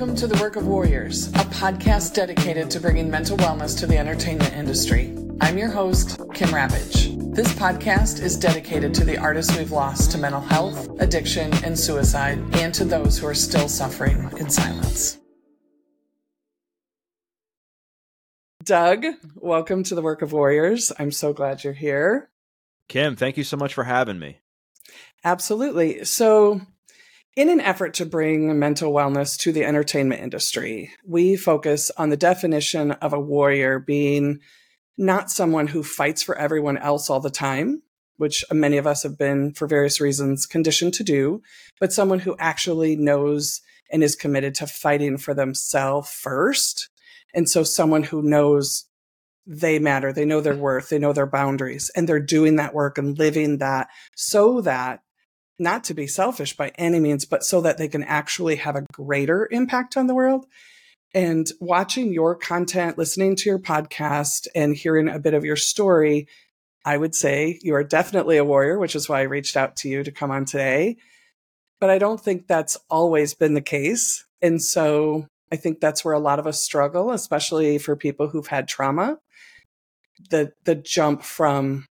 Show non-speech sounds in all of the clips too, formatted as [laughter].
Welcome to The Work of Warriors, a podcast dedicated to bringing mental wellness to the entertainment industry. I'm your host, Kim Ravage. This podcast is dedicated to the artists we've lost to mental health, addiction, and suicide, and to those who are still suffering in silence. Doug, welcome to The Work of Warriors. I'm so glad you're here. Kim, thank you so much for having me. Absolutely. So, in an effort to bring mental wellness to the entertainment industry, we focus on the definition of a warrior being not someone who fights for everyone else all the time, which many of us have been, for various reasons, conditioned to do, but someone who actually knows and is committed to fighting for themselves first. And so, someone who knows they matter, they know their worth, they know their boundaries, and they're doing that work and living that so that not to be selfish by any means, but so that they can actually have a greater impact on the world. And watching your content, listening to your podcast, and hearing a bit of your story, I would say you are definitely a warrior, which is why I reached out to you to come on today. But I don't think that's always been the case. And so I think that's where a lot of us struggle, especially for people who've had trauma. The the jump from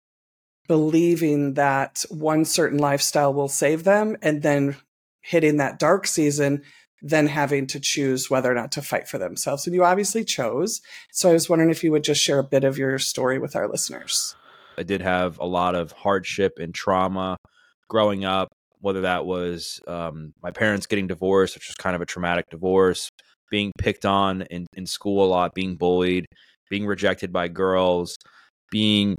believing that one certain lifestyle will save them and then hitting that dark season then having to choose whether or not to fight for themselves. And you obviously chose. So i was wondering if you would just share a bit of your story with our listeners. I did have a lot of hardship and trauma growing up whether that was um, my parents getting divorced which was kind of a traumatic divorce being picked on in, in school a lot being bullied being rejected by girls being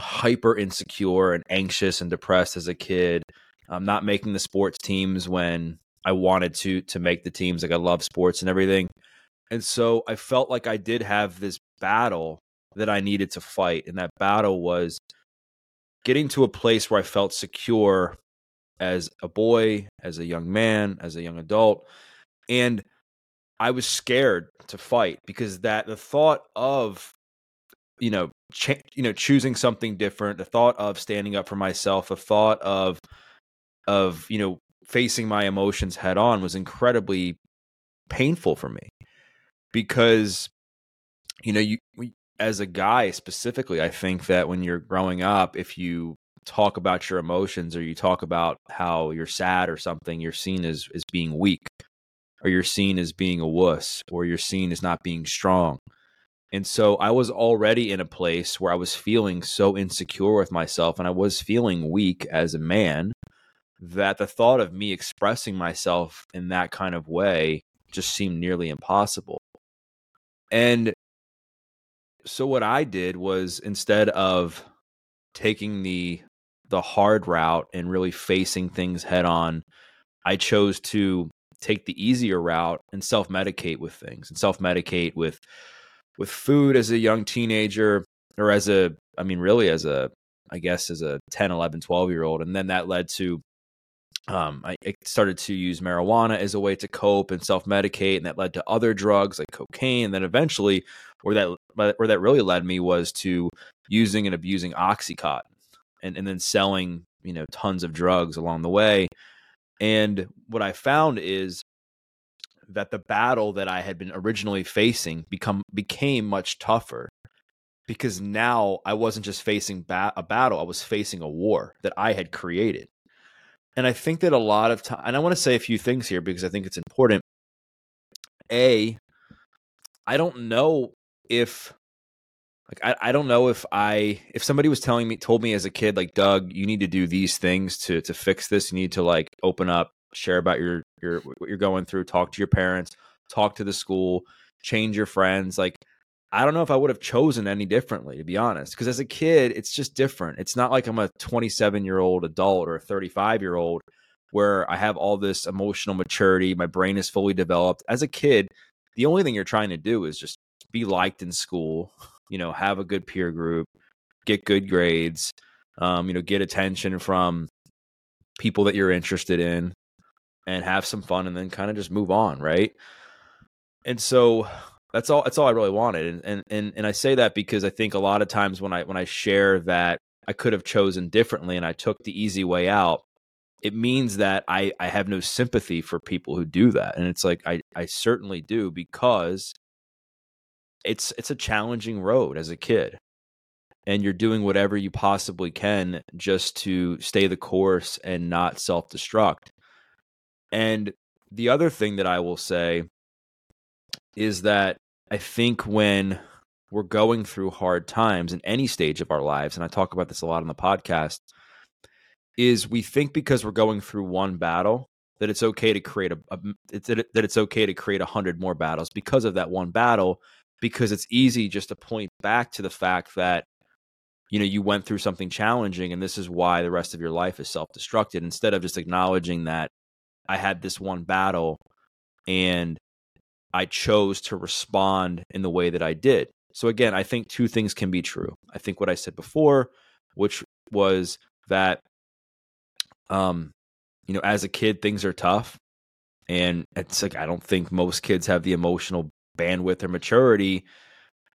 hyper insecure and anxious and depressed as a kid. I'm not making the sports teams when I wanted to to make the teams. Like I love sports and everything, and so I felt like I did have this battle that I needed to fight, and that battle was getting to a place where I felt secure as a boy, as a young man, as a young adult, and I was scared to fight because that the thought of you know ch- you know choosing something different the thought of standing up for myself the thought of of you know facing my emotions head on was incredibly painful for me because you know you as a guy specifically i think that when you're growing up if you talk about your emotions or you talk about how you're sad or something you're seen as as being weak or you're seen as being a wuss or you're seen as not being strong and so I was already in a place where I was feeling so insecure with myself and I was feeling weak as a man that the thought of me expressing myself in that kind of way just seemed nearly impossible. And so what I did was instead of taking the the hard route and really facing things head on, I chose to take the easier route and self-medicate with things and self-medicate with with food as a young teenager or as a I mean really as a I guess as a 10, 11, 12 year old and then that led to um, I started to use marijuana as a way to cope and self medicate, and that led to other drugs like cocaine. And then eventually, where that where that really led me was to using and abusing OxyContin, and and then selling you know tons of drugs along the way. And what I found is that the battle that I had been originally facing become became much tougher because now I wasn't just facing ba- a battle, I was facing a war that I had created. And I think that a lot of time, and I want to say a few things here because I think it's important. A, I don't know if like I, I don't know if I if somebody was telling me told me as a kid like Doug you need to do these things to to fix this you need to like open up share about your your what you're going through, talk to your parents, talk to the school, change your friends. Like I don't know if I would have chosen any differently, to be honest. Because as a kid, it's just different. It's not like I'm a 27 year old adult or a 35 year old where I have all this emotional maturity. My brain is fully developed. As a kid, the only thing you're trying to do is just be liked in school, you know, have a good peer group, get good grades, um, you know, get attention from people that you're interested in, and have some fun and then kind of just move on, right? And so that's all that's all I really wanted. And, and and and I say that because I think a lot of times when I when I share that I could have chosen differently and I took the easy way out, it means that I, I have no sympathy for people who do that. And it's like I, I certainly do because it's it's a challenging road as a kid. And you're doing whatever you possibly can just to stay the course and not self destruct. And the other thing that I will say is that I think when we're going through hard times in any stage of our lives, and I talk about this a lot on the podcast, is we think because we're going through one battle that it's okay to create a, a it's, that it's okay to create a hundred more battles because of that one battle because it's easy just to point back to the fact that you know you went through something challenging and this is why the rest of your life is self-destructed instead of just acknowledging that i had this one battle and i chose to respond in the way that i did so again i think two things can be true i think what i said before which was that um, you know, as a kid, things are tough. And it's like, I don't think most kids have the emotional bandwidth or maturity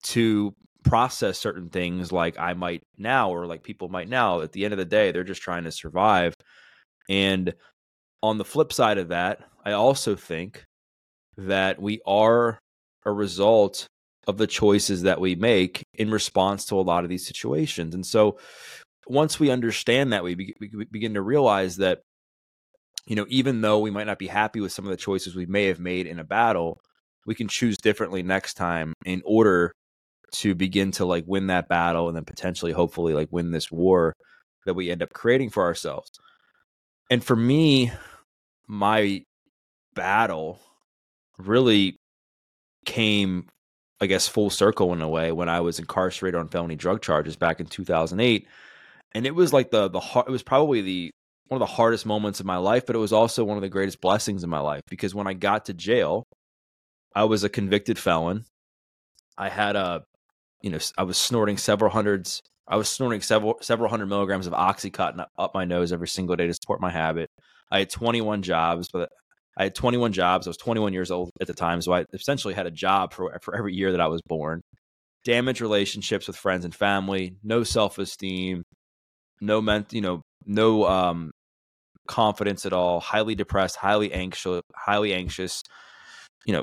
to process certain things like I might now or like people might now. At the end of the day, they're just trying to survive. And on the flip side of that, I also think that we are a result of the choices that we make in response to a lot of these situations. And so once we understand that, we, be, we begin to realize that, you know, even though we might not be happy with some of the choices we may have made in a battle, we can choose differently next time in order to begin to like win that battle and then potentially, hopefully, like win this war that we end up creating for ourselves. And for me, my battle really came I guess full circle in a way when I was incarcerated on felony drug charges back in 2008 and it was like the the it was probably the one of the hardest moments of my life, but it was also one of the greatest blessings in my life because when I got to jail, I was a convicted felon. I had a, you know, I was snorting several hundreds. I was snorting several several hundred milligrams of OxyContin up my nose every single day to support my habit. I had 21 jobs, but I had 21 jobs. I was 21 years old at the time, so I essentially had a job for for every year that I was born. Damaged relationships with friends and family, no self esteem, no ment, you know, no um, confidence at all, highly depressed, highly anxious, highly anxious, you know,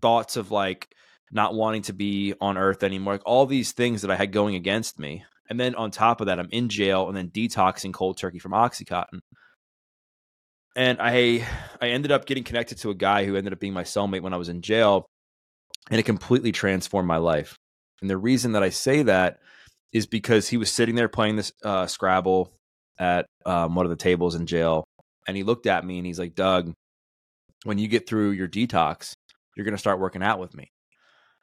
thoughts of like not wanting to be on earth anymore, like all these things that I had going against me. And then on top of that, I'm in jail and then detoxing cold turkey from Oxycontin. And I I ended up getting connected to a guy who ended up being my cellmate when I was in jail, and it completely transformed my life. And the reason that I say that is because he was sitting there playing this uh, Scrabble at um, one of the tables in jail, and he looked at me and he's like, "Doug, when you get through your detox, you're going to start working out with me."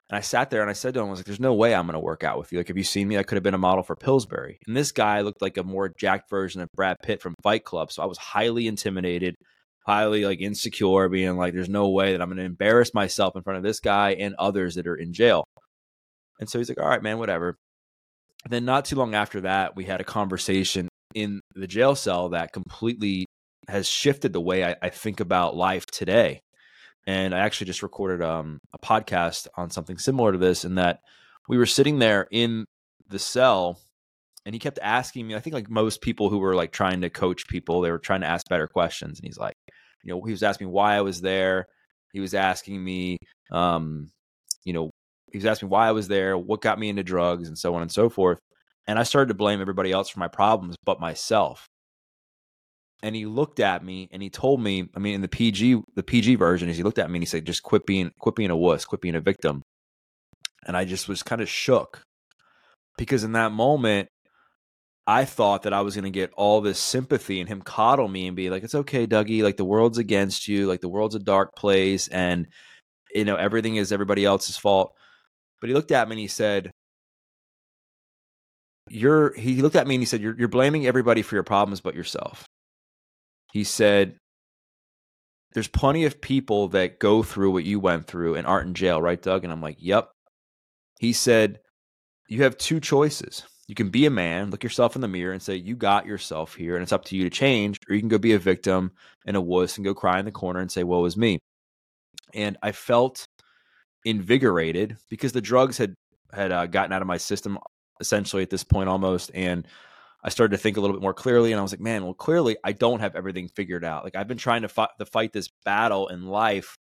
And I sat there and I said to him, "I was like, there's no way I'm going to work out with you. Like, have you seen me? I could have been a model for Pillsbury." And this guy looked like a more jacked version of Brad Pitt from Fight Club, so I was highly intimidated, highly like insecure, being like, "There's no way that I'm going to embarrass myself in front of this guy and others that are in jail." And so he's like, "All right, man, whatever." And then not too long after that, we had a conversation in the jail cell that completely has shifted the way I, I think about life today. And I actually just recorded um, a podcast on something similar to this, in that we were sitting there in the cell and he kept asking me i think like most people who were like trying to coach people they were trying to ask better questions and he's like you know he was asking me why i was there he was asking me um you know he was asking me why I was there, what got me into drugs, and so on and so forth. And I started to blame everybody else for my problems but myself. And he looked at me and he told me, I mean, in the PG, the PG version is he looked at me and he said, just quit being, quit being a wuss, quit being a victim. And I just was kind of shook because in that moment, I thought that I was going to get all this sympathy and him coddle me and be like, it's okay, Dougie. Like the world's against you. Like the world's a dark place. And, you know, everything is everybody else's fault. But he looked at me and he said, You're he looked at me and he said, You're you're blaming everybody for your problems but yourself. He said, There's plenty of people that go through what you went through and aren't in jail, right, Doug? And I'm like, Yep. He said, You have two choices. You can be a man, look yourself in the mirror and say, You got yourself here and it's up to you to change, or you can go be a victim and a wuss and go cry in the corner and say, Woe is me. And I felt invigorated because the drugs had had uh, gotten out of my system essentially at this point almost and I started to think a little bit more clearly, and I was like, man, well, clearly I don't have everything figured out. Like I've been trying to fight, to fight this battle in life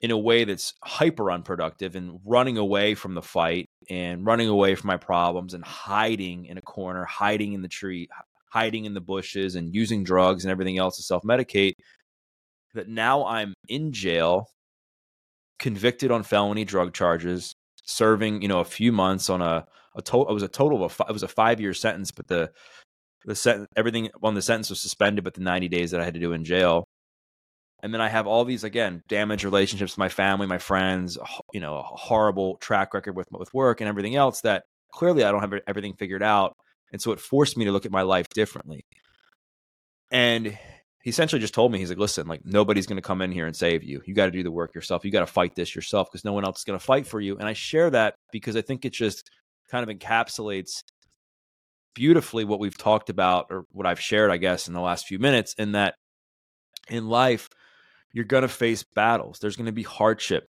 in a way that's hyper unproductive and running away from the fight and running away from my problems and hiding in a corner, hiding in the tree, hiding in the bushes and using drugs and everything else to self medicate. That now I'm in jail, convicted on felony drug charges, serving, you know, a few months on a, a total, it was a total of a, it was a five year sentence, but the, the sentence, everything on the sentence was suspended, but the 90 days that I had to do in jail and then I have all these again damaged relationships with my family, my friends, you know, a horrible track record with with work and everything else that clearly I don't have everything figured out, and so it forced me to look at my life differently. And he essentially just told me, he's like, listen, like nobody's going to come in here and save you. You got to do the work yourself. You got to fight this yourself because no one else is going to fight for you. And I share that because I think it's just kind of encapsulates beautifully what we've talked about or what I've shared, I guess, in the last few minutes. In that in life, you're going to face battles. There's going to be hardship.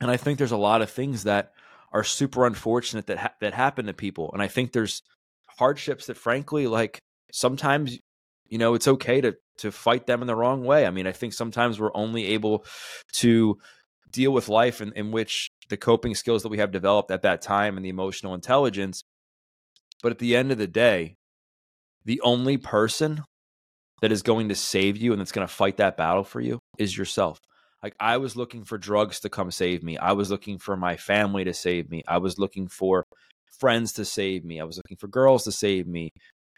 And I think there's a lot of things that are super unfortunate that ha- that happen to people. And I think there's hardships that frankly like sometimes you know it's okay to to fight them in the wrong way. I mean, I think sometimes we're only able to deal with life in, in which the coping skills that we have developed at that time and the emotional intelligence. But at the end of the day, the only person that is going to save you and that's going to fight that battle for you is yourself. Like I was looking for drugs to come save me. I was looking for my family to save me. I was looking for friends to save me. I was looking for girls to save me,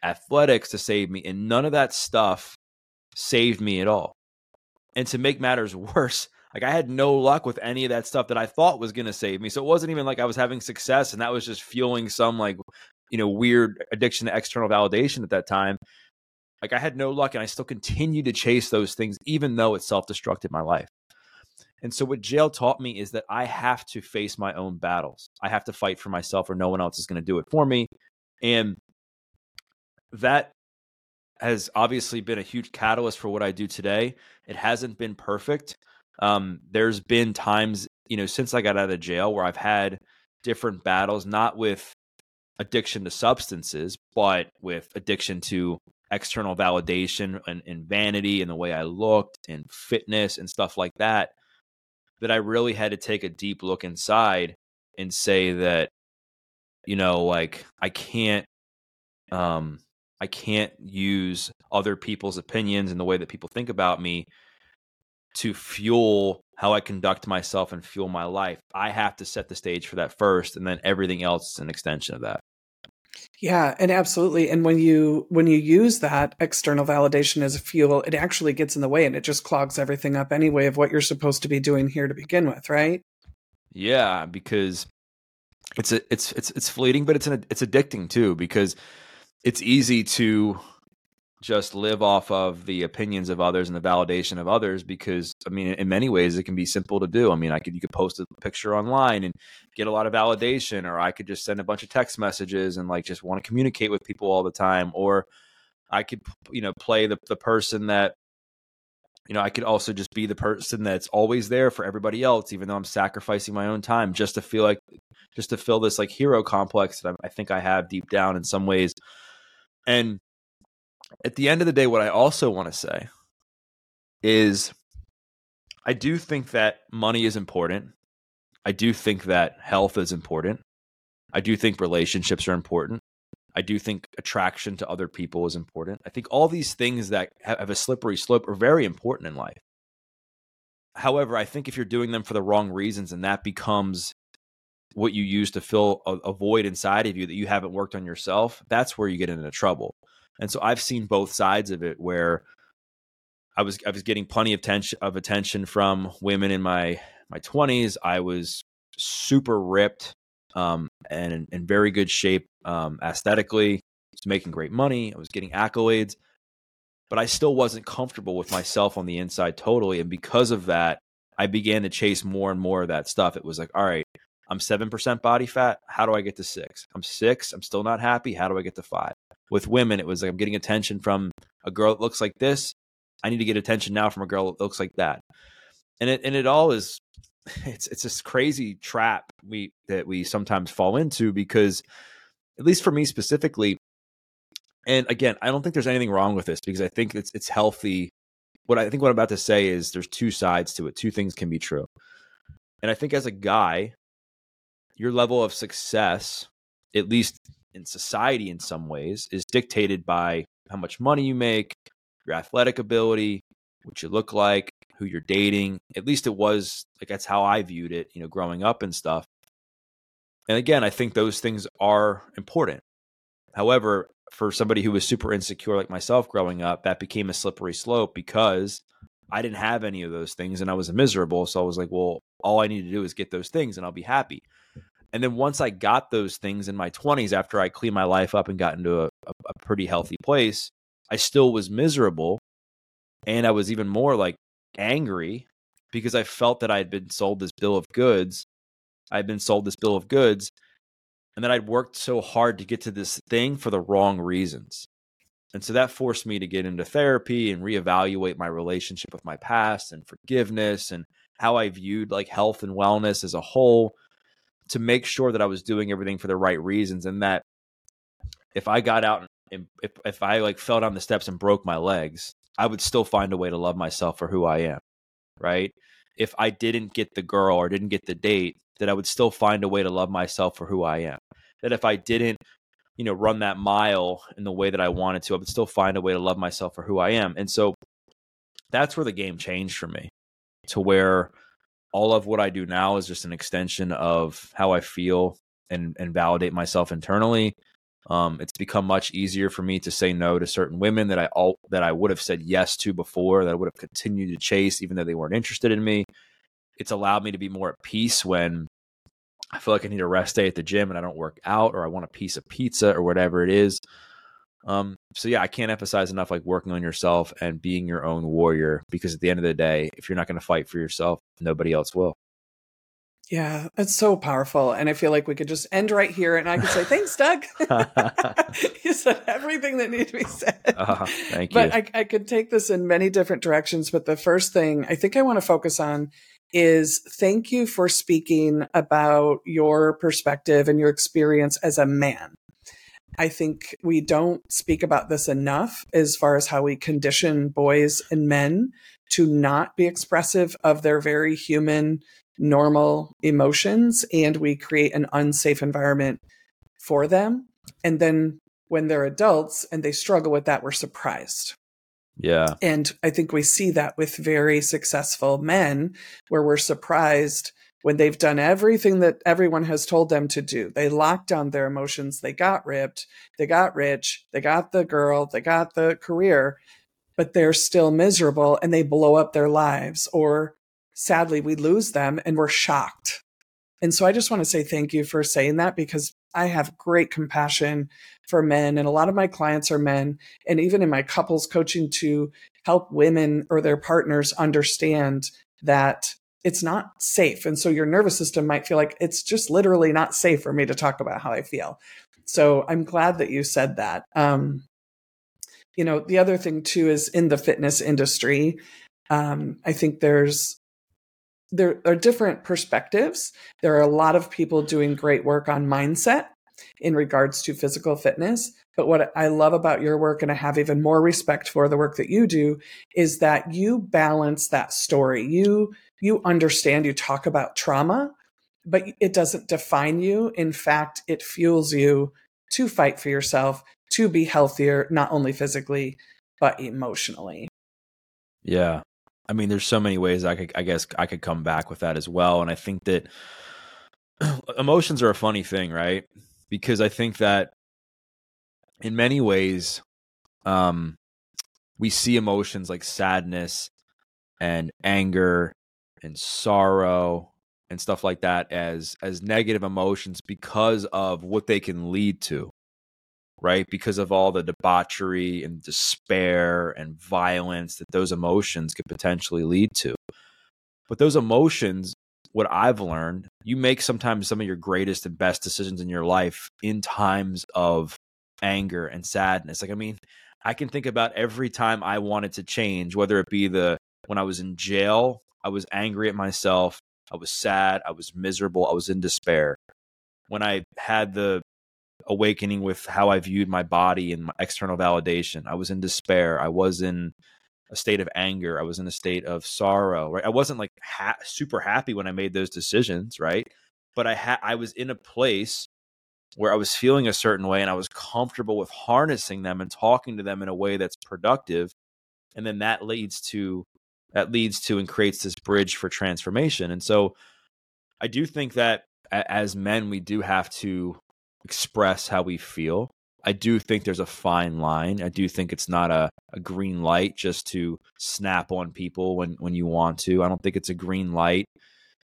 athletics to save me, and none of that stuff saved me at all. And to make matters [laughs] worse, like I had no luck with any of that stuff that I thought was going to save me. So it wasn't even like I was having success and that was just fueling some like, you know, weird addiction to external validation at that time. Like I had no luck and I still continue to chase those things, even though it self destructed my life. And so, what jail taught me is that I have to face my own battles. I have to fight for myself, or no one else is going to do it for me. And that has obviously been a huge catalyst for what I do today. It hasn't been perfect. Um, there's been times, you know, since I got out of jail where I've had different battles, not with addiction to substances, but with addiction to external validation and, and vanity and the way I looked and fitness and stuff like that, that I really had to take a deep look inside and say that, you know, like I can't, um, I can't use other people's opinions and the way that people think about me to fuel how I conduct myself and fuel my life. I have to set the stage for that first, and then everything else is an extension of that. Yeah, and absolutely. And when you when you use that external validation as a fuel, it actually gets in the way and it just clogs everything up anyway of what you're supposed to be doing here to begin with, right? Yeah, because it's a, it's it's it's fleeting, but it's an it's addicting too because it's easy to just live off of the opinions of others and the validation of others because I mean in many ways it can be simple to do. I mean I could you could post a picture online and get a lot of validation or I could just send a bunch of text messages and like just want to communicate with people all the time or I could you know play the the person that you know I could also just be the person that's always there for everybody else even though I'm sacrificing my own time just to feel like just to fill this like hero complex that I, I think I have deep down in some ways and at the end of the day, what I also want to say is I do think that money is important. I do think that health is important. I do think relationships are important. I do think attraction to other people is important. I think all these things that have a slippery slope are very important in life. However, I think if you're doing them for the wrong reasons and that becomes what you use to fill a, a void inside of you that you haven't worked on yourself, that's where you get into trouble. And so I've seen both sides of it where I was I was getting plenty of attention of attention from women in my my 20s. I was super ripped um, and in, very good shape um, aesthetically. I was making great money. I was getting accolades, but I still wasn't comfortable with myself on the inside totally. And because of that, I began to chase more and more of that stuff. It was like, all right, I'm 7% body fat. How do I get to six? I'm six. I'm still not happy. How do I get to five? With women, it was like I'm getting attention from a girl that looks like this. I need to get attention now from a girl that looks like that. And it and it all is [laughs] it's it's this crazy trap we that we sometimes fall into because at least for me specifically, And again, I don't think there's anything wrong with this because I think it's it's healthy. What I think what I'm about to say is there's two sides to it. Two things can be true. And I think as a guy, your level of success, at least in society in some ways, is dictated by how much money you make, your athletic ability, what you look like, who you're dating. At least it was like that's how I viewed it, you know, growing up and stuff. And again, I think those things are important. However, for somebody who was super insecure like myself growing up, that became a slippery slope because I didn't have any of those things and I was miserable. So I was like, well, all I need to do is get those things and I'll be happy. And then once I got those things in my 20s, after I cleaned my life up and got into a, a, a pretty healthy place, I still was miserable. And I was even more like angry because I felt that I had been sold this bill of goods. I had been sold this bill of goods and that I'd worked so hard to get to this thing for the wrong reasons. And so that forced me to get into therapy and reevaluate my relationship with my past and forgiveness and how I viewed like health and wellness as a whole to make sure that I was doing everything for the right reasons and that if I got out and if, if I like fell down the steps and broke my legs, I would still find a way to love myself for who I am. Right. If I didn't get the girl or didn't get the date, that I would still find a way to love myself for who I am. That if I didn't, you know, run that mile in the way that I wanted to, I would still find a way to love myself for who I am. And so that's where the game changed for me to where all of what I do now is just an extension of how I feel and and validate myself internally. Um, it's become much easier for me to say no to certain women that I all that I would have said yes to before that I would have continued to chase even though they weren't interested in me. It's allowed me to be more at peace when I feel like I need a rest day at the gym and I don't work out or I want a piece of pizza or whatever it is. Um, so yeah, I can't emphasize enough like working on yourself and being your own warrior because at the end of the day, if you're not going to fight for yourself, nobody else will. Yeah, it's so powerful. And I feel like we could just end right here and I could say, thanks, Doug. [laughs] you said everything that needed to be said. Uh, thank you. But I, I could take this in many different directions. But the first thing I think I want to focus on is thank you for speaking about your perspective and your experience as a man. I think we don't speak about this enough as far as how we condition boys and men to not be expressive of their very human, normal emotions. And we create an unsafe environment for them. And then when they're adults and they struggle with that, we're surprised. Yeah. And I think we see that with very successful men where we're surprised when they've done everything that everyone has told them to do. They locked down their emotions, they got ripped, they got rich, they got the girl, they got the career, but they're still miserable and they blow up their lives. Or sadly, we lose them and we're shocked. And so I just want to say thank you for saying that because I have great compassion for men, and a lot of my clients are men. And even in my couples coaching to help women or their partners understand that it's not safe. And so your nervous system might feel like it's just literally not safe for me to talk about how I feel. So I'm glad that you said that. Um, you know, the other thing too is in the fitness industry, um, I think there's there are different perspectives. There are a lot of people doing great work on mindset in regards to physical fitness. But what I love about your work, and I have even more respect for the work that you do, is that you balance that story. You you understand, you talk about trauma, but it doesn't define you. In fact, it fuels you to fight for yourself, to be healthier, not only physically, but emotionally. Yeah. I mean, there's so many ways I could, I guess I could come back with that as well. And I think that [clears throat] emotions are a funny thing, right? Because I think that in many ways, um, we see emotions like sadness and anger and sorrow and stuff like that as as negative emotions because of what they can lead to right? Because of all the debauchery and despair and violence that those emotions could potentially lead to. But those emotions what i've learned you make sometimes some of your greatest and best decisions in your life in times of anger and sadness. Like i mean i can think about every time i wanted to change whether it be the when i was in jail I was angry at myself. I was sad. I was miserable. I was in despair. When I had the awakening with how I viewed my body and my external validation. I was in despair. I was in a state of anger. I was in a state of sorrow. Right. I wasn't like ha- super happy when I made those decisions. Right. But I had I was in a place where I was feeling a certain way and I was comfortable with harnessing them and talking to them in a way that's productive. And then that leads to that leads to and creates this bridge for transformation. And so I do think that as men, we do have to express how we feel. I do think there's a fine line. I do think it's not a, a green light just to snap on people when, when you want to. I don't think it's a green light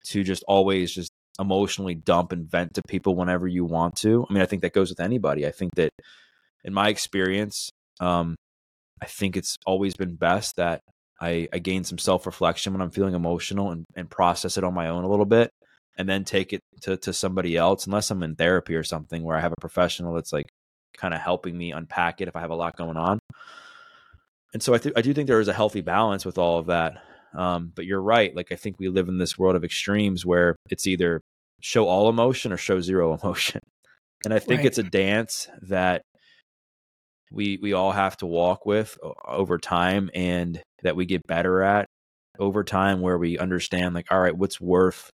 to just always just emotionally dump and vent to people whenever you want to. I mean, I think that goes with anybody. I think that in my experience, um, I think it's always been best that I, I gain some self reflection when I'm feeling emotional and, and process it on my own a little bit and then take it to, to somebody else, unless I'm in therapy or something where I have a professional that's like kind of helping me unpack it if I have a lot going on. And so I, th- I do think there is a healthy balance with all of that. Um, but you're right. Like, I think we live in this world of extremes where it's either show all emotion or show zero [laughs] emotion. And I think right. it's a dance that we we all have to walk with over time and that we get better at over time where we understand like all right what's worth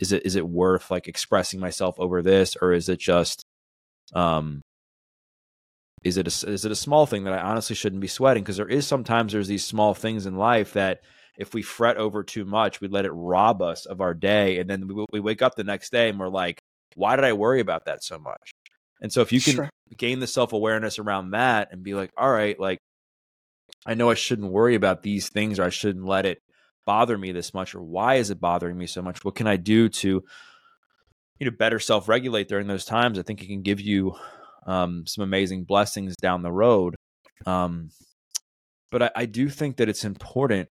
is it is it worth like expressing myself over this or is it just um is it a, is it a small thing that I honestly shouldn't be sweating because there is sometimes there's these small things in life that if we fret over too much, we let it rob us of our day. And then we, we wake up the next day and we're like, why did I worry about that so much? And so if you can sure. gain the self awareness around that and be like, all right, like, I know I shouldn't worry about these things or I shouldn't let it bother me this much or why is it bothering me so much? What can I do to, you know, better self regulate during those times? I think it can give you um, some amazing blessings down the road. Um, but I, I do think that it's important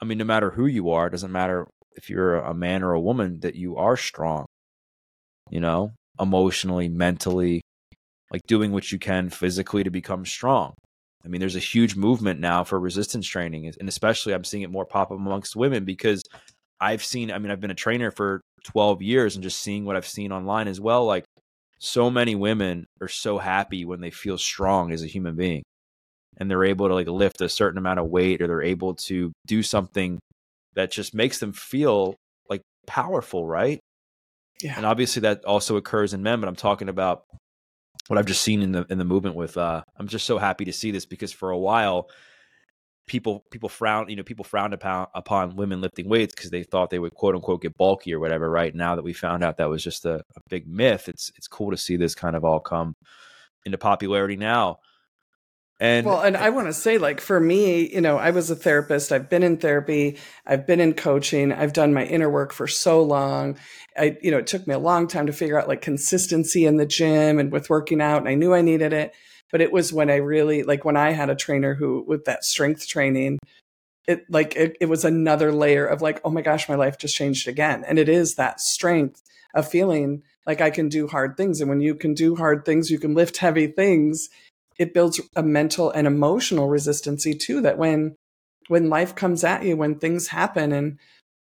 I mean, no matter who you are, it doesn't matter if you're a man or a woman, that you are strong, you know, emotionally, mentally, like doing what you can physically to become strong. I mean, there's a huge movement now for resistance training, and especially I'm seeing it more pop up amongst women because I've seen, I mean, I've been a trainer for 12 years and just seeing what I've seen online as well. Like, so many women are so happy when they feel strong as a human being and they're able to like lift a certain amount of weight or they're able to do something that just makes them feel like powerful, right? Yeah. And obviously that also occurs in men, but I'm talking about what I've just seen in the in the movement with uh I'm just so happy to see this because for a while people people frown you know people frowned upon upon women lifting weights because they thought they would quote unquote get bulky or whatever right now that we found out that was just a, a big myth it's it's cool to see this kind of all come into popularity now and well, and I want to say, like, for me, you know, I was a therapist. I've been in therapy. I've been in coaching. I've done my inner work for so long. I, you know, it took me a long time to figure out like consistency in the gym and with working out. And I knew I needed it. But it was when I really, like, when I had a trainer who, with that strength training, it like, it, it was another layer of like, oh my gosh, my life just changed again. And it is that strength of feeling like I can do hard things. And when you can do hard things, you can lift heavy things it builds a mental and emotional resistancy too that when when life comes at you when things happen and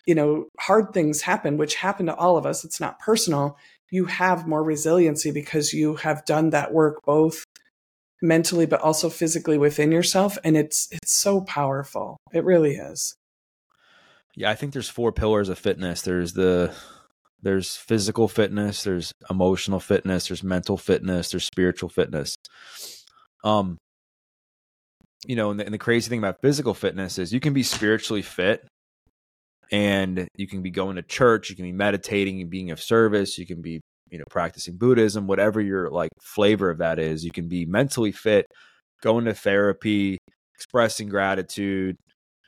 you know hard things happen which happen to all of us it's not personal you have more resiliency because you have done that work both mentally but also physically within yourself and it's it's so powerful. It really is. Yeah i think there's four pillars of fitness. There's the there's physical fitness there's emotional fitness there's mental fitness there's spiritual fitness um, you know, and the, and the crazy thing about physical fitness is you can be spiritually fit and you can be going to church, you can be meditating and being of service, you can be, you know, practicing Buddhism, whatever your like flavor of that is. You can be mentally fit, going to therapy, expressing gratitude,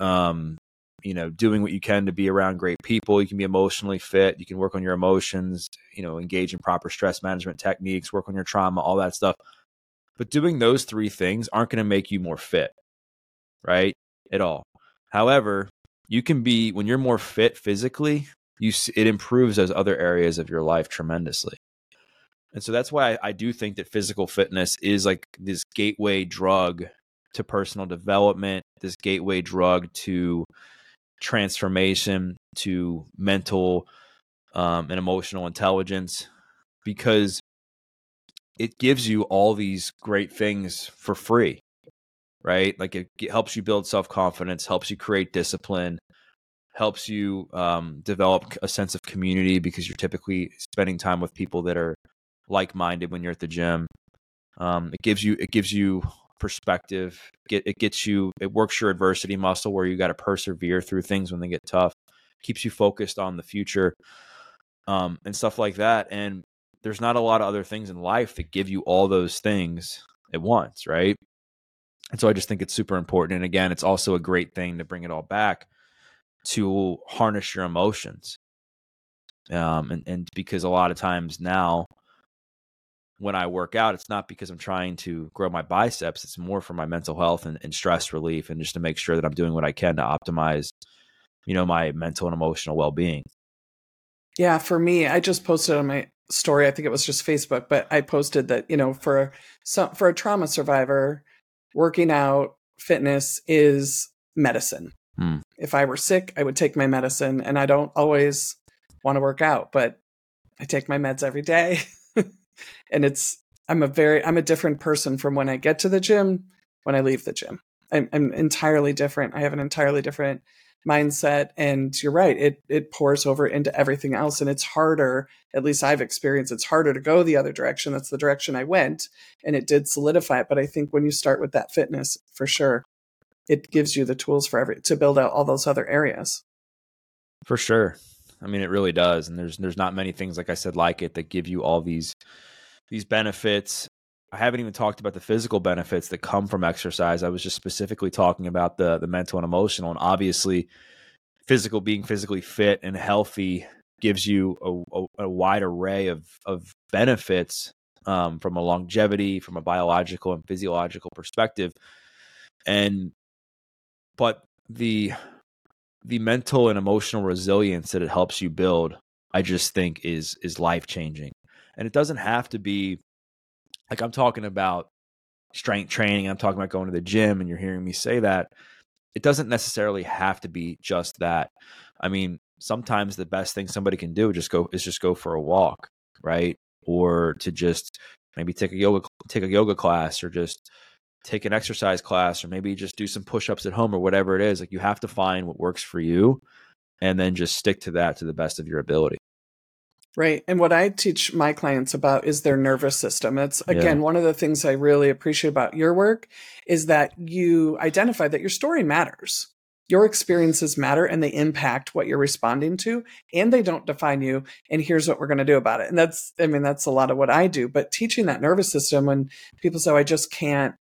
um, you know, doing what you can to be around great people. You can be emotionally fit. You can work on your emotions, you know, engage in proper stress management techniques, work on your trauma, all that stuff. But doing those three things aren't going to make you more fit, right? At all. However, you can be when you're more fit physically, you it improves those other areas of your life tremendously. And so that's why I, I do think that physical fitness is like this gateway drug to personal development, this gateway drug to transformation, to mental um, and emotional intelligence, because it gives you all these great things for free, right? Like it, it helps you build self confidence, helps you create discipline, helps you um, develop a sense of community because you're typically spending time with people that are like minded when you're at the gym. Um, it gives you it gives you perspective. It, it gets you it works your adversity muscle where you got to persevere through things when they get tough. Keeps you focused on the future, um, and stuff like that. And there's not a lot of other things in life that give you all those things at once, right? And so I just think it's super important. And again, it's also a great thing to bring it all back to harness your emotions. Um, and, and because a lot of times now, when I work out, it's not because I'm trying to grow my biceps. It's more for my mental health and, and, stress relief, and just to make sure that I'm doing what I can to optimize, you know, my mental and emotional well being. Yeah, for me, I just posted on my story. I think it was just Facebook, but I posted that you know, for some for a trauma survivor, working out, fitness is medicine. Hmm. If I were sick, I would take my medicine, and I don't always want to work out, but I take my meds every day. [laughs] and it's I'm a very I'm a different person from when I get to the gym when I leave the gym. I'm, I'm entirely different. I have an entirely different mindset, and you're right. It it pours over into everything else, and it's harder. At least I've experienced. It's harder to go the other direction. That's the direction I went, and it did solidify it. But I think when you start with that fitness, for sure, it gives you the tools for every to build out all those other areas. For sure. I mean, it really does. And there's there's not many things like I said like it that give you all these these benefits. I haven't even talked about the physical benefits that come from exercise. I was just specifically talking about the the mental and emotional, and obviously, physical being physically fit and healthy gives you a, a, a wide array of of benefits um, from a longevity, from a biological and physiological perspective, and but the the mental and emotional resilience that it helps you build, I just think is is life changing. And it doesn't have to be like I'm talking about strength training, I'm talking about going to the gym and you're hearing me say that. It doesn't necessarily have to be just that. I mean, sometimes the best thing somebody can do just go is just go for a walk, right? Or to just maybe take a yoga take a yoga class or just take an exercise class or maybe just do some push-ups at home or whatever it is like you have to find what works for you and then just stick to that to the best of your ability Right. And what I teach my clients about is their nervous system. It's again, yeah. one of the things I really appreciate about your work is that you identify that your story matters. Your experiences matter and they impact what you're responding to and they don't define you. And here's what we're going to do about it. And that's, I mean, that's a lot of what I do, but teaching that nervous system when people say, oh, I just can't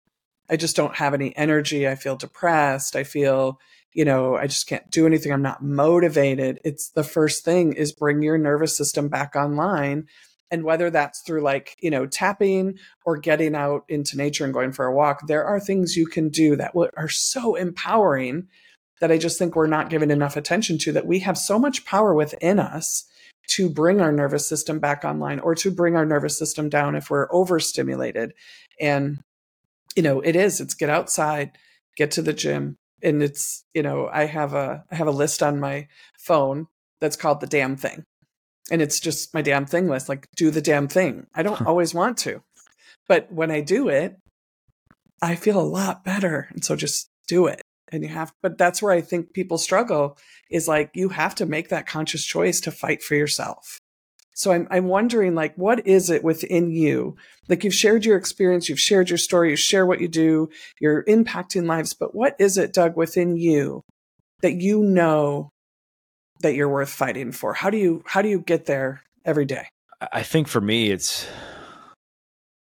I just don't have any energy. I feel depressed. I feel, you know, I just can't do anything. I'm not motivated. It's the first thing is bring your nervous system back online. And whether that's through like, you know, tapping or getting out into nature and going for a walk, there are things you can do that are so empowering that I just think we're not giving enough attention to that we have so much power within us to bring our nervous system back online or to bring our nervous system down if we're overstimulated. And you know, it is. It's get outside, get to the gym, and it's you know, I have a I have a list on my phone that's called the damn thing, and it's just my damn thing list. Like, do the damn thing. I don't always want to, but when I do it, I feel a lot better, and so just do it. And you have, but that's where I think people struggle is like you have to make that conscious choice to fight for yourself. So I'm, I'm wondering, like, what is it within you? Like, you've shared your experience, you've shared your story, you share what you do, you're impacting lives, but what is it, Doug, within you that you know that you're worth fighting for? How do you, how do you get there every day? I think for me, it's,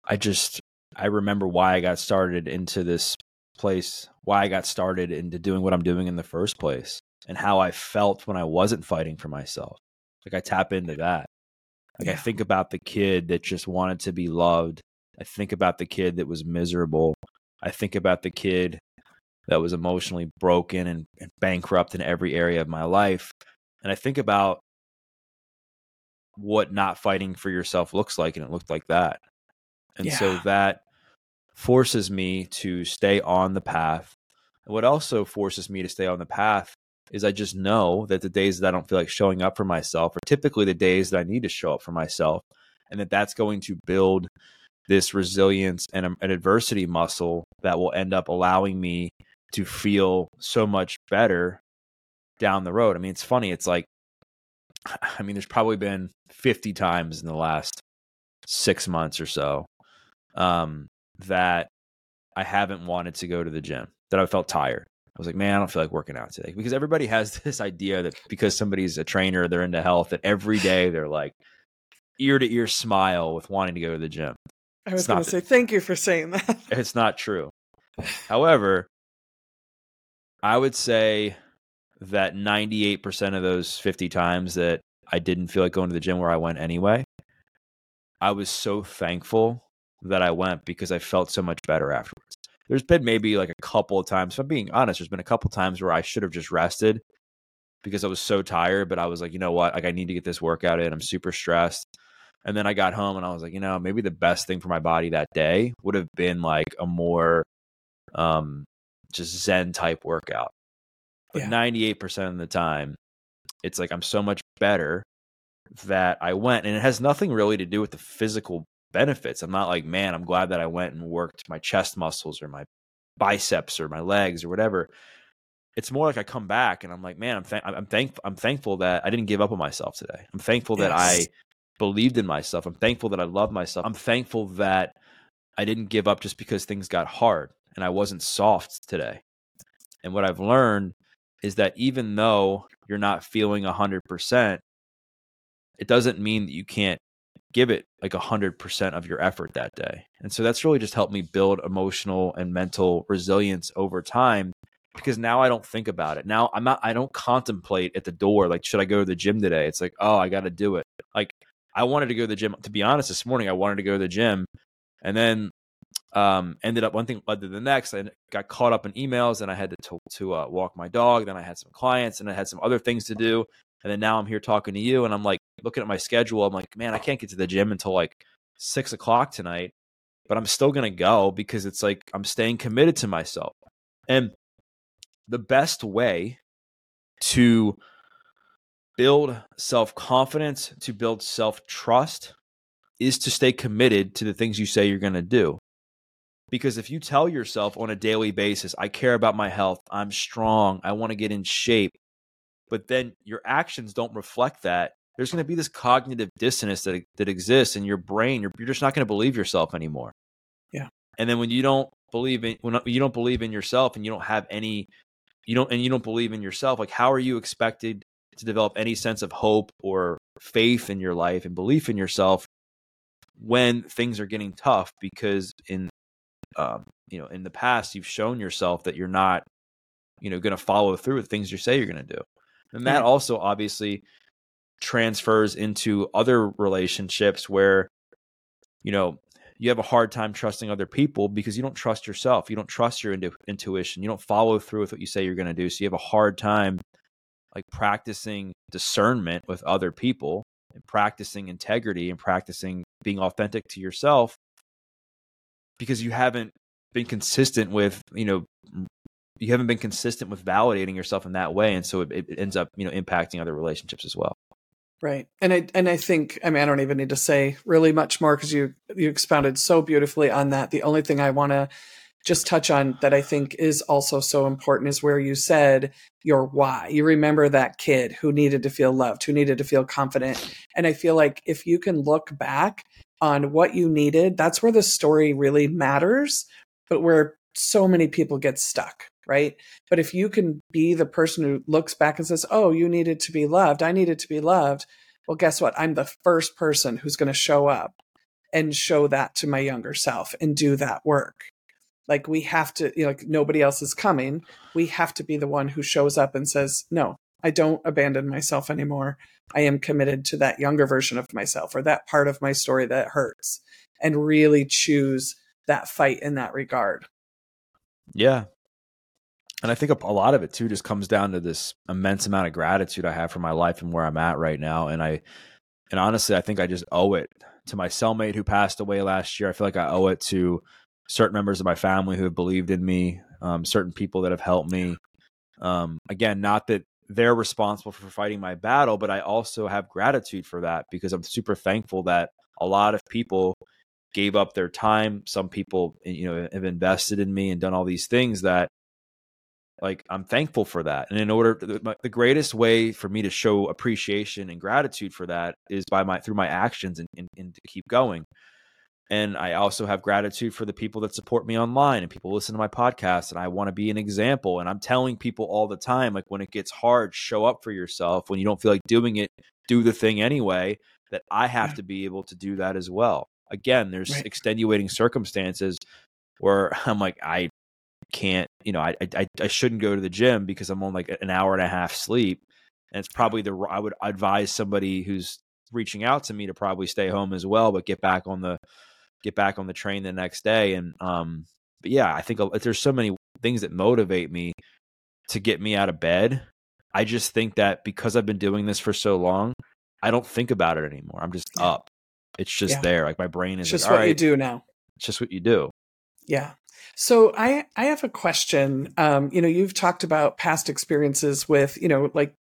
I just, I remember why I got started into this place, why I got started into doing what I'm doing in the first place, and how I felt when I wasn't fighting for myself. Like I tap into that. Like yeah. I think about the kid that just wanted to be loved. I think about the kid that was miserable. I think about the kid that was emotionally broken and, and bankrupt in every area of my life. And I think about what not fighting for yourself looks like, and it looked like that. And yeah. so that forces me to stay on the path. And what also forces me to stay on the path is I just know that the days that I don't feel like showing up for myself are typically the days that I need to show up for myself and that that's going to build this resilience and an adversity muscle that will end up allowing me to feel so much better down the road. I mean, it's funny. It's like, [sighs] I mean, there's probably been 50 times in the last six months or so um, that I haven't wanted to go to the gym, that I felt tired. I was like, man, I don't feel like working out today because everybody has [laughs] this idea that because somebody's a trainer, they're into health, that every day they're like ear to ear smile with wanting to go to the gym. I was going to say, thank you for saying that. [laughs] It's not true. However, I would say that 98% of those 50 times that I didn't feel like going to the gym where I went anyway, I was so thankful that I went because I felt so much better afterwards. There's been maybe like a couple of times, if I'm being honest, there's been a couple of times where I should have just rested because I was so tired, but I was like, you know what? Like, I need to get this workout in. I'm super stressed. And then I got home and I was like, you know, maybe the best thing for my body that day would have been like a more um just zen type workout. But yeah. 98% of the time, it's like I'm so much better that I went. And it has nothing really to do with the physical benefits. I'm not like, man, I'm glad that I went and worked my chest muscles or my biceps or my legs or whatever. It's more like I come back and I'm like, man, I'm th- I'm thankful I'm thankful that I didn't give up on myself today. I'm thankful yes. that I believed in myself. I'm thankful that I love myself. I'm thankful that I didn't give up just because things got hard and I wasn't soft today. And what I've learned is that even though you're not feeling 100%, it doesn't mean that you can't give it like a 100% of your effort that day. And so that's really just helped me build emotional and mental resilience over time because now I don't think about it. Now I'm not I don't contemplate at the door like should I go to the gym today? It's like, "Oh, I got to do it." Like I wanted to go to the gym. To be honest, this morning I wanted to go to the gym and then um, ended up one thing led to the next. I got caught up in emails and I had to to, to uh, walk my dog. Then I had some clients and I had some other things to do. And then now I'm here talking to you and I'm like, looking at my schedule, I'm like, man, I can't get to the gym until like six o'clock tonight, but I'm still going to go because it's like I'm staying committed to myself. And the best way to build self confidence, to build self trust, is to stay committed to the things you say you're going to do. Because if you tell yourself on a daily basis, I care about my health, I'm strong, I want to get in shape, but then your actions don't reflect that, there's going to be this cognitive dissonance that that exists in your brain. You're you're just not going to believe yourself anymore. Yeah. And then when you don't believe in when you don't believe in yourself and you don't have any you don't and you don't believe in yourself, like how are you expected to develop any sense of hope or faith in your life and belief in yourself when things are getting tough because in um, you know in the past you've shown yourself that you're not you know going to follow through with things you say you're going to do and that also obviously transfers into other relationships where you know you have a hard time trusting other people because you don't trust yourself you don't trust your intu- intuition you don't follow through with what you say you're going to do so you have a hard time like practicing discernment with other people and practicing integrity and practicing being authentic to yourself because you haven't been consistent with you know you haven't been consistent with validating yourself in that way and so it, it ends up you know impacting other relationships as well Right. And I and I think I mean I don't even need to say really much more because you you expounded so beautifully on that. The only thing I want to just touch on that I think is also so important is where you said your why. You remember that kid who needed to feel loved, who needed to feel confident. And I feel like if you can look back on what you needed, that's where the story really matters, but where so many people get stuck right? But if you can be the person who looks back and says, Oh, you needed to be loved, I needed to be loved. Well, guess what? I'm the first person who's going to show up and show that to my younger self and do that work. Like we have to, you know, like nobody else is coming. We have to be the one who shows up and says, No, I don't abandon myself anymore. I am committed to that younger version of myself or that part of my story that hurts and really choose that fight in that regard. Yeah, and I think a, lot of it too just comes down to this immense amount of gratitude I have for my life and where I'm at right now. And I, and honestly, I think I just owe it to my cellmate who passed away last year. I feel like I owe it to certain members of my family who have believed in me, um, certain people that have helped me. Um, again, not that they're responsible for fighting my battle, but I also have gratitude for that because I'm super thankful that a lot of people gave up their time. Some people, eh, you know, have invested in me and done all these things that like I'm thankful for that. And in order the, the greatest way for me to show appreciation and gratitude for that is by my through my actions and, and, and to keep going. And I also have gratitude for the people that support me online and people listen to my podcast. And I want to be an example. And I'm telling people all the time, like when it gets hard, show up for yourself. When you don't feel like doing it, do the thing anyway. That I have to be able to do that as well. Again, there's right. extenuating circumstances where [laughs] I'm like, I can't, you know, I, I I shouldn't go to the gym because I'm on like an hour and a half sleep. And it's probably the I would advise somebody who's reaching out to me to probably stay home as well, but get back on the get back on the train the next day. And um, but yeah, I think there's so many things that motivate me to get me out of bed. I just think that because I've been doing this for so long, I don't think about it anymore. I'm just up. It's just yeah. there. Like my brain is it's just like, what right, you do now. It's just what you do. Yeah. So I I have a question. Um, you know, you've talked about past experiences with, you know, like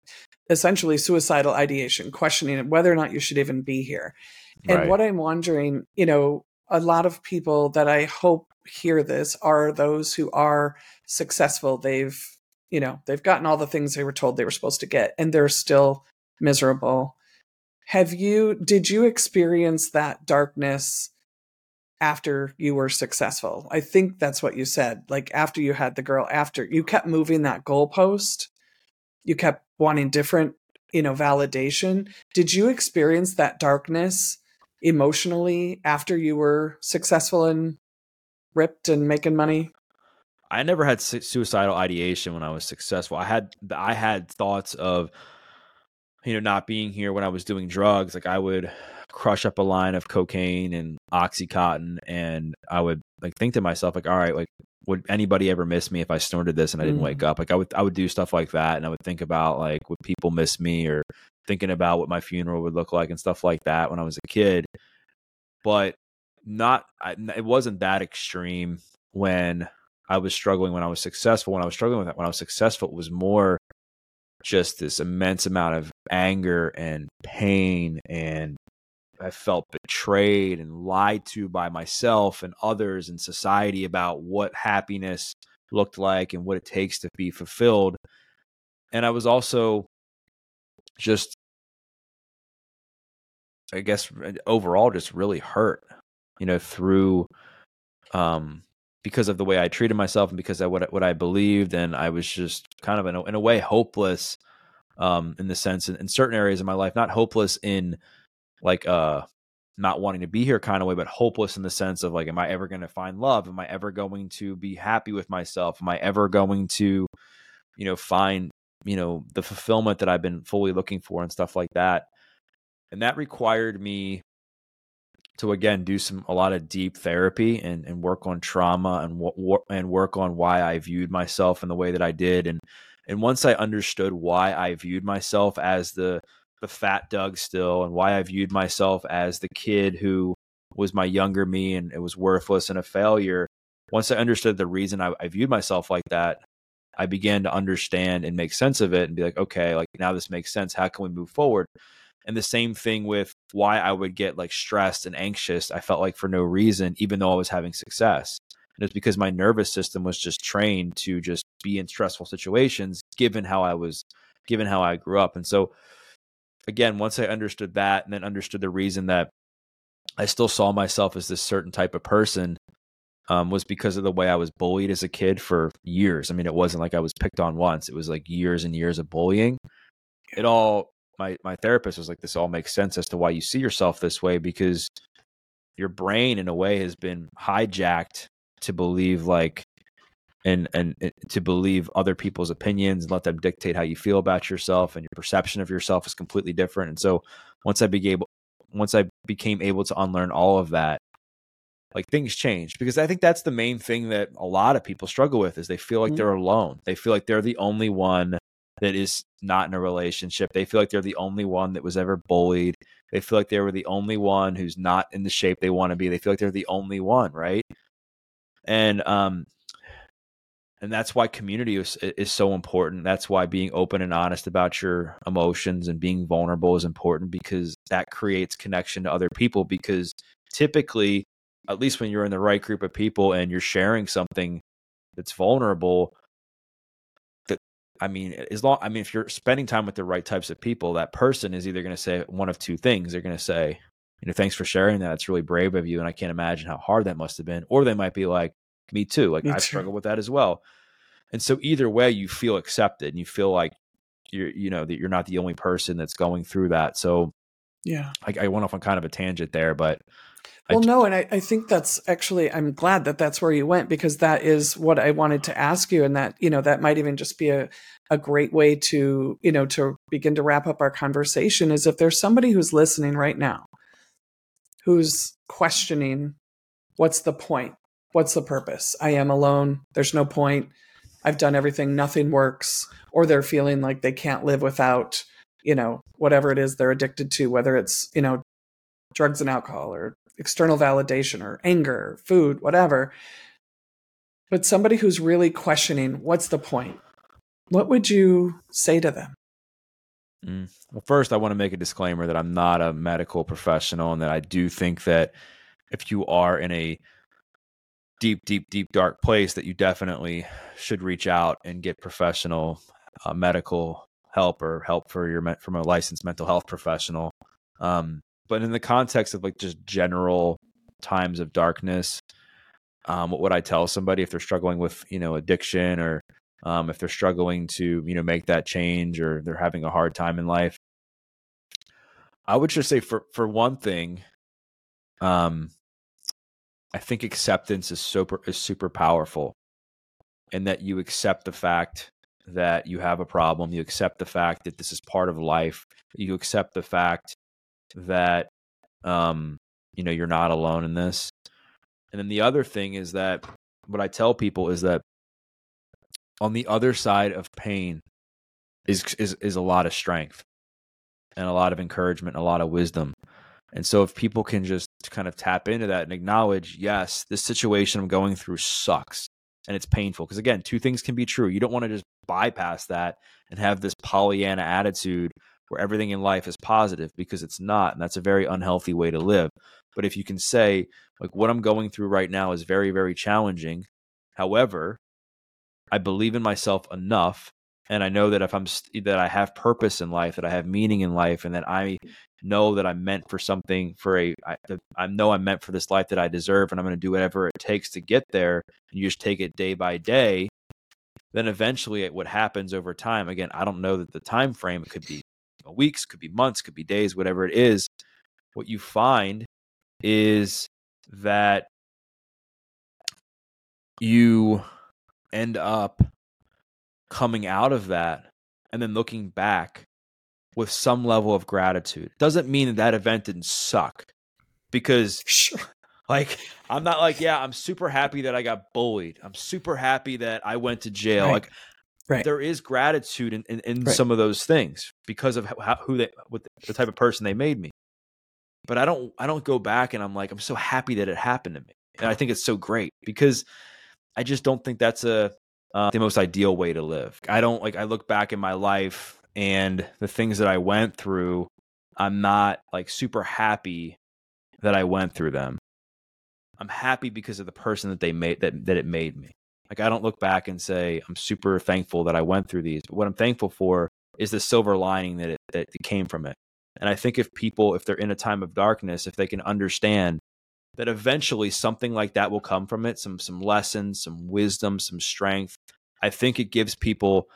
essentially suicidal ideation, questioning whether or not you should even be here. And right. what I'm wondering, you know, a lot of people that I hope hear this are those who are successful. They've, you know, they've gotten all the things they were told they were supposed to get and they're still miserable. Have you, did you experience that darkness after you were successful? I think that's what you said. Like after you had the girl, after you kept moving that goalpost, you kept wanting different, you know, validation. Did you experience that darkness emotionally after you were successful and ripped and making money? I never had suicidal ideation when I was successful. I had I had thoughts of you know not being here when I was doing drugs. Like I would crush up a line of cocaine and oxycontin and I would like think to myself like all right like would anybody ever miss me if I snorted this and I didn't mm. wake up? Like I would I would do stuff like that and I would think about like would people miss me or thinking about what my funeral would look like and stuff like that when I was a kid. But not, I, it wasn't that extreme when I was struggling when I was successful. When I was struggling with that, when I was successful, it was more just this immense amount of anger and pain and I felt betrayed and lied to by myself and others in society about what happiness looked like and what it takes to be fulfilled. And I was also just I guess overall just really hurt, you know, through um because of the way I treated myself and because of what what I believed and I was just kind of in a, in a way hopeless um in the sense in, in certain areas of my life, not hopeless in like uh not wanting to be here kind of way, but hopeless in the sense of like, am I ever going to find love? Am I ever going to be happy with myself? Am I ever going to, you know, find you know the fulfillment that I've been fully looking for and stuff like that. And that required me to again do some a lot of deep therapy and and work on trauma and and work on why I viewed myself in the way that I did and and once I understood why I viewed myself as the the fat Doug still and why I viewed myself as the kid who was my younger me and it was worthless and a failure once I understood the reason I, I viewed myself like that I began to understand and make sense of it and be like, okay, like now this makes sense. How can we move forward? And the same thing with why I would get like stressed and anxious. I felt like for no reason, even though I was having success. And it's because my nervous system was just trained to just be in stressful situations, given how I was, given how I grew up. And so, again, once I understood that and then understood the reason that I still saw myself as this certain type of person, um, was because of the way I was bullied as a kid for years. I mean, it wasn't like I was picked on once; it was like years and years of bullying. It all my my therapist was like, "This all makes sense as to why you see yourself this way because your brain, in a way, has been hijacked to believe like." And, and and to believe other people's opinions and let them dictate how you feel about yourself and your perception of yourself is completely different. And so once I became once I became able to unlearn all of that, like things change because i think that's the main thing that a lot of people struggle with is they feel like mm-hmm. they're alone they feel like they're the only one that is not in a relationship they feel like they're the only one that was ever bullied they feel like they were the only one who's not in the shape they want to be they feel like they're the only one right and um and that's why community is, is so important that's why being open and honest about your emotions and being vulnerable is important because that creates connection to other people because typically at least when you're in the right group of people and you're sharing something that's vulnerable, that I mean, as long I mean, if you're spending time with the right types of people, that person is either going to say one of two things. They're going to say, you know, thanks for sharing that. It's really brave of you, and I can't imagine how hard that must have been. Or they might be like, me too. Like I struggle with that as well. And so either way, you feel accepted and you feel like you're, you know, that you're not the only person that's going through that. So yeah, I, I went off on kind of a tangent there, but well, no, and I, I think that's actually I'm glad that that's where you went because that is what I wanted to ask you, and that you know that might even just be a a great way to you know to begin to wrap up our conversation is if there's somebody who's listening right now who's questioning what's the point what's the purpose i am alone there's no point i've done everything nothing works or they're feeling like they can't live without you know whatever it is they're addicted to whether it's you know drugs and alcohol or external validation or anger, food, whatever. But somebody who's really questioning, what's the point? What would you say to them? Mm. Well, first, I want to make a disclaimer that I'm not a medical professional and that I do think that if you are in a deep, deep, deep, dark place, that you definitely should reach out and get professional uh, medical help or help for your from a licensed mental health professional. Um, but in the context of like just general times of darkness, um, what would I tell somebody if they're struggling with you know addiction or um, if they're struggling to you know make that change or they're having a hard time in life? I would just say for for one thing, um, I think acceptance is super is super powerful, and that you accept the fact that you have a problem, you accept the fact that this is part of life, you accept the fact that um, you know you're not alone in this. And then the other thing is that what I tell people is that on the other side of pain is is is a lot of strength and a lot of encouragement, a lot of wisdom. And so if people can just kind of tap into that and acknowledge, yes, this situation I'm going through sucks and it's painful because again, two things can be true. You don't want to just bypass that and have this Pollyanna attitude where everything in life is positive because it's not. And that's a very unhealthy way to live. But if you can say, like, what I'm going through right now is very, very challenging. However, I believe in myself enough. And I know that if I'm st- that I have purpose in life, that I have meaning in life, and that I know that I'm meant for something for a I, I know I'm meant for this life that I deserve, and I'm going to do whatever it takes to get there. And you just take it day by day. Then eventually, what happens over time? Again, I don't know that the time frame. It could be weeks, could be months, could be days, whatever it is, what you find is that you end up coming out of that and then looking back with some level of gratitude. Doesn't mean that that event didn't suck because [laughs] sure. like I'm not like yeah, I'm super happy that I got bullied. I'm super happy that I went to jail. Right. Like Right. There is gratitude in, in, in right. some of those things because of how, who they, what the type of person they made me. But I don't, I don't go back and I'm like, I'm so happy that it happened to me, and I think it's so great because I just don't think that's a uh, the most ideal way to live. I don't like. I look back in my life and the things that I went through. I'm not like super happy that I went through them. I'm happy because of the person that they made that that it made me. Like I don't look back and say I'm super thankful that I went through these. But what I'm thankful for is the silver lining that it, that came from it. And I think if people, if they're in a time of darkness, if they can understand that eventually something like that will come from it, some some lessons, some wisdom, some strength, I think it gives people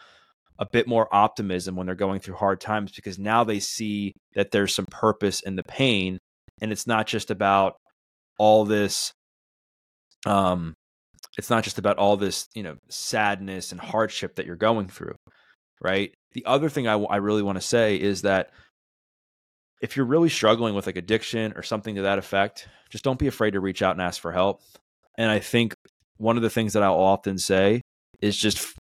a bit more optimism when they're going through hard times because now they see that there's some purpose in the pain. And it's not just about all this um it's not just about all this you know sadness and hardship that you're going through right? The other thing I, w- I really want to say is that if you're really struggling with like addiction or something to that effect just don't be afraid to reach out and ask for help. And i think one of the things that i'll often say is just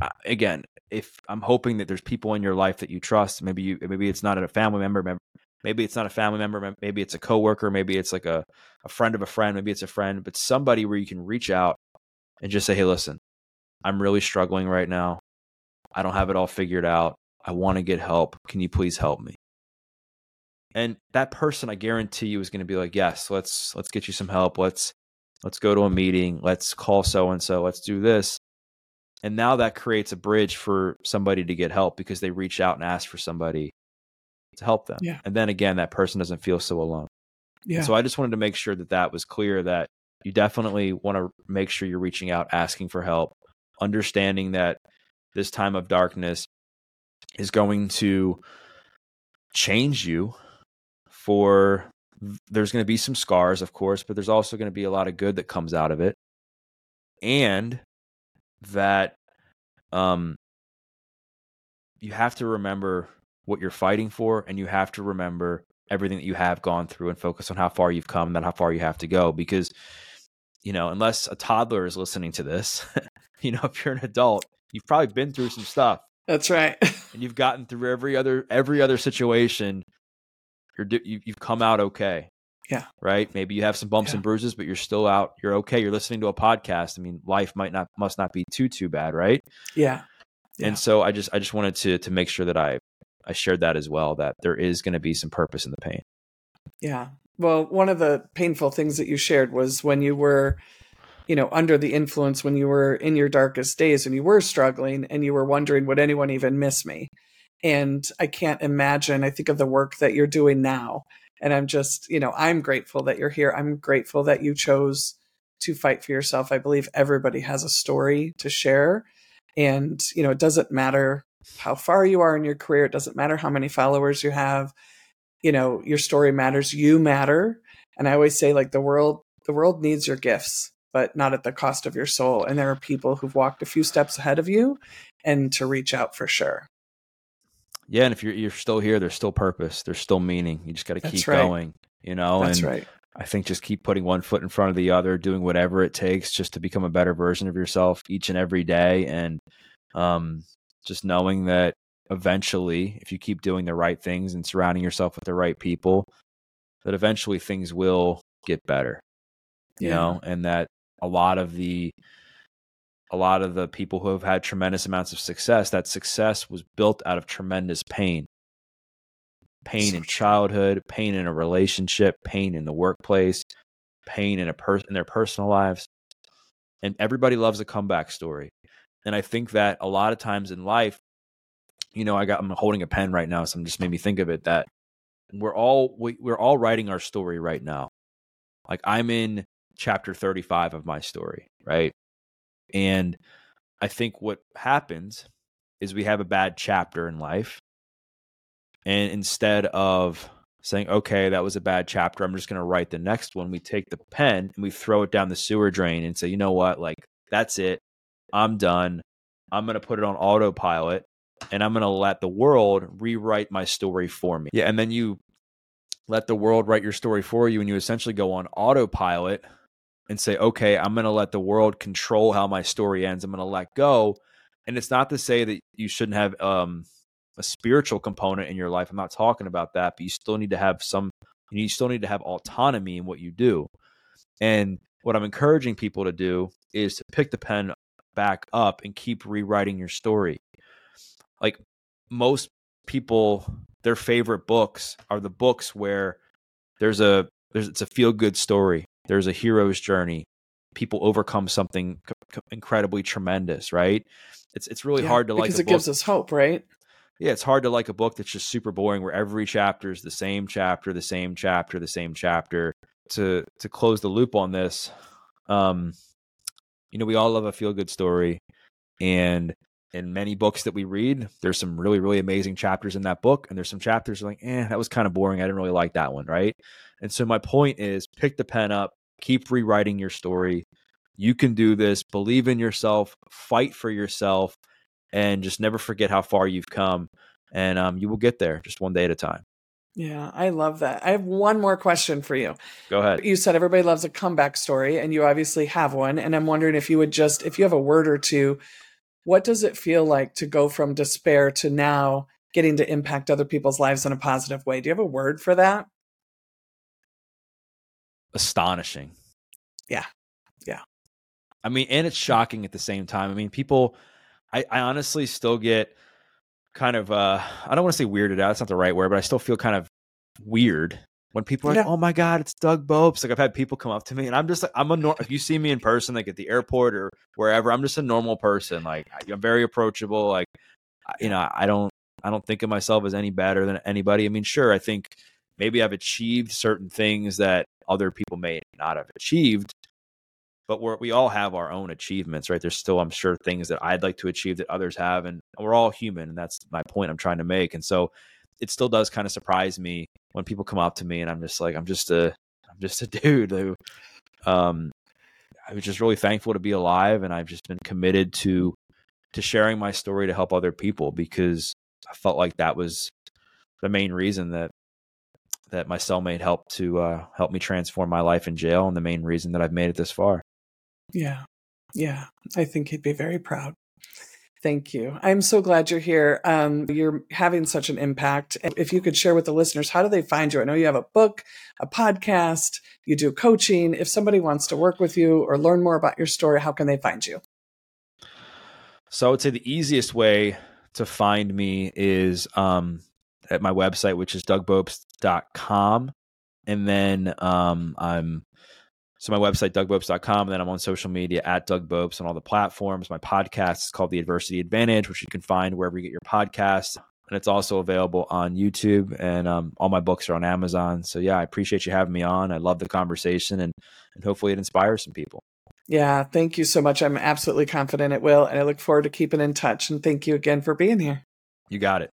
uh, again if i'm hoping that there's people in your life that you trust maybe you maybe it's not a family member maybe it's not a family member maybe it's a coworker maybe it's like a, a friend of a friend maybe it's a friend but somebody where you can reach out and just say hey listen i'm really struggling right now. I don't have it all figured out. I want to get help. Can you please help me And that person, I guarantee you, is going to be like, "Yes, let's let's get you some help. Let's let's go to a meeting. Let's call so and so. Let's do this." And now that creates a bridge for somebody to get help because they reach out and ask for somebody to help them. Yeah. And then again, that person doesn't feel so alone. Yeah. So I just wanted to make sure that that was clear that you definitely want to make sure you're reaching out, asking for help, understanding that this time of darkness is going to change you for there's going to be some scars of course but there's also going to be a lot of good that comes out of it and that um you have to remember what you're fighting for and you have to remember everything that you have gone through and focus on how far you've come and how far you have to go because you know unless a toddler is listening to this [laughs] you know if you're an adult you've probably been through some stuff That's right. [laughs] and you've gotten through every other every other situation you're you, you've come out okay Yeah. right maybe you have some bumps Yeah. and bruises but you're still out you're okay you're listening to a podcast i mean life might not must not be too too bad right yeah. Yeah. and so i just i just wanted to to make sure that i i shared that as well that there is going to be some purpose in the pain Yeah. Well, one of the painful things that you shared was when you were, you know, under the influence, when you were in your darkest days and you were struggling and you were wondering, would anyone even miss me? And I can't imagine. I think of the work that you're doing now. And I'm just, you know, I'm grateful that you're here. I'm grateful that you chose to fight for yourself. I believe everybody has a story to share. And, you know, it doesn't matter how far you are in your career, it doesn't matter how many followers you have you know your story matters you matter and i always say like the world the world needs your gifts but not at the cost of your soul and there are people who've walked a few steps ahead of you and to reach out for sure yeah and if you're you're still here there's still purpose there's still meaning you just got to keep right. going you know that's and right I think just keep putting one foot in front of the other, doing whatever it takes just to become a better version of yourself each and every day. And um, just knowing that eventually, if you keep doing the right things and surrounding yourself with the right people, that eventually things will get better. You Yeah. know, and that a lot of the a lot of the people who have had tremendous amounts of success, that success was built out of tremendous pain pain in childhood, pain in a relationship, pain in the workplace, pain in a person in their personal lives. And everybody loves a comeback story. And I think that a lot of times in life, you know, I got I'm holding a pen right now, so I'm just made me think of it that we're all we, we're all writing our story right now. Like I'm in chapter 35 of my story, right? And I think what happens is we have a bad chapter in life and instead of saying, okay, that was a bad chapter, I'm just going to write the next one, we take the pen and we throw it down the sewer drain and say, you know what? Like, that's it. I'm done. I'm going to put it on autopilot and I'm going to let the world rewrite my story for me. Yeah. And then you let the world write your story for you and you essentially go on autopilot and say, okay, I'm going to let the world control how my story ends. I'm going to let go. And it's not to say that you shouldn't have um, a spiritual component in your life. I'm not talking about that, but you still need to have some, you still need to have autonomy in what you do. And what I'm encouraging people to do is to pick the pen back up and keep rewriting your story. Like most people, their favorite books are the books where there's a there's it's a feel good story. There's a hero's journey. People overcome something c- incredibly tremendous, right? It's it's really Yeah, hard to like because it book gives us hope right yeah, it's hard to like a book that's just super boring where every chapter is the same chapter, the same chapter, the same chapter. To to close the loop on this, um, you know, we all love a feel good story. And in many books that we read, there's some really, really amazing chapters in that book. And there's some chapters like, eh, that was kind of boring. I didn't really like that one, right? And so my point is pick the pen up, keep rewriting your story. You can do this, believe in yourself, fight for yourself, and just never forget how far you've come. And um, you will get there just one day at a time. yeah i love that i have one more question for you Go ahead. you said everybody loves a comeback story and you obviously have one and i'm wondering if you would just if you have a word or two what does it feel like to go from despair to now getting to impact other people's lives in a positive way do you have a word for that Astonishing. Yeah. Yeah. I mean, and it's shocking at the same time. I mean, people, I, I honestly still get kind of, uh, I don't want to say weirded out. That's not the right word, but I still feel kind of weird when people are like, "Oh my god, it's Doug Bopst." Like I've had people come up to me, and I'm just like, I'm a nor- if you see me in person, like at the airport or wherever, I'm just a normal person. Like I'm very approachable. Like you know, I don't I don't think of myself as any better than anybody. I mean, sure, I think maybe I've achieved certain things that other people may not have achieved, but we're, we all have our own achievements, right? There's still, I'm sure, things that I'd like to achieve that others have, and we're all human, and that's my point I'm trying to make. And so, it still does kind of surprise me when people come up to me, and I'm just like, I'm just a, I'm just a [laughs] dude who, um, I was just really thankful to be alive, and I've just been committed to, to sharing my story to help other people because I felt like that was the main reason that that my cellmate helped to uh, help me transform my life in jail, and the main reason that I've made it this far. Yeah, yeah, I think he'd be very proud. Thank you. I'm so glad you're here. Um, you're having such an impact. If you could share with the listeners, how do they find you? I know you have a book, a podcast, you do coaching. If somebody wants to work with you or learn more about your story, how can they find you? So I would say the easiest way to find me is um, at my website, which is dougbopst.com. And then um, I'm so my website, dougbopst.com. And then I'm on social media at Doug Bopst on all the platforms. My podcast is called The Adversity Advantage, which you can find wherever you get your podcasts. And it's also available on YouTube. And um, all my books are on Amazon. So yeah, I appreciate you having me on. I love the conversation and, and hopefully it inspires some people. Yeah, thank you so much. I'm absolutely confident it will. And I look forward to keeping in touch. And thank you again for being here. You got it.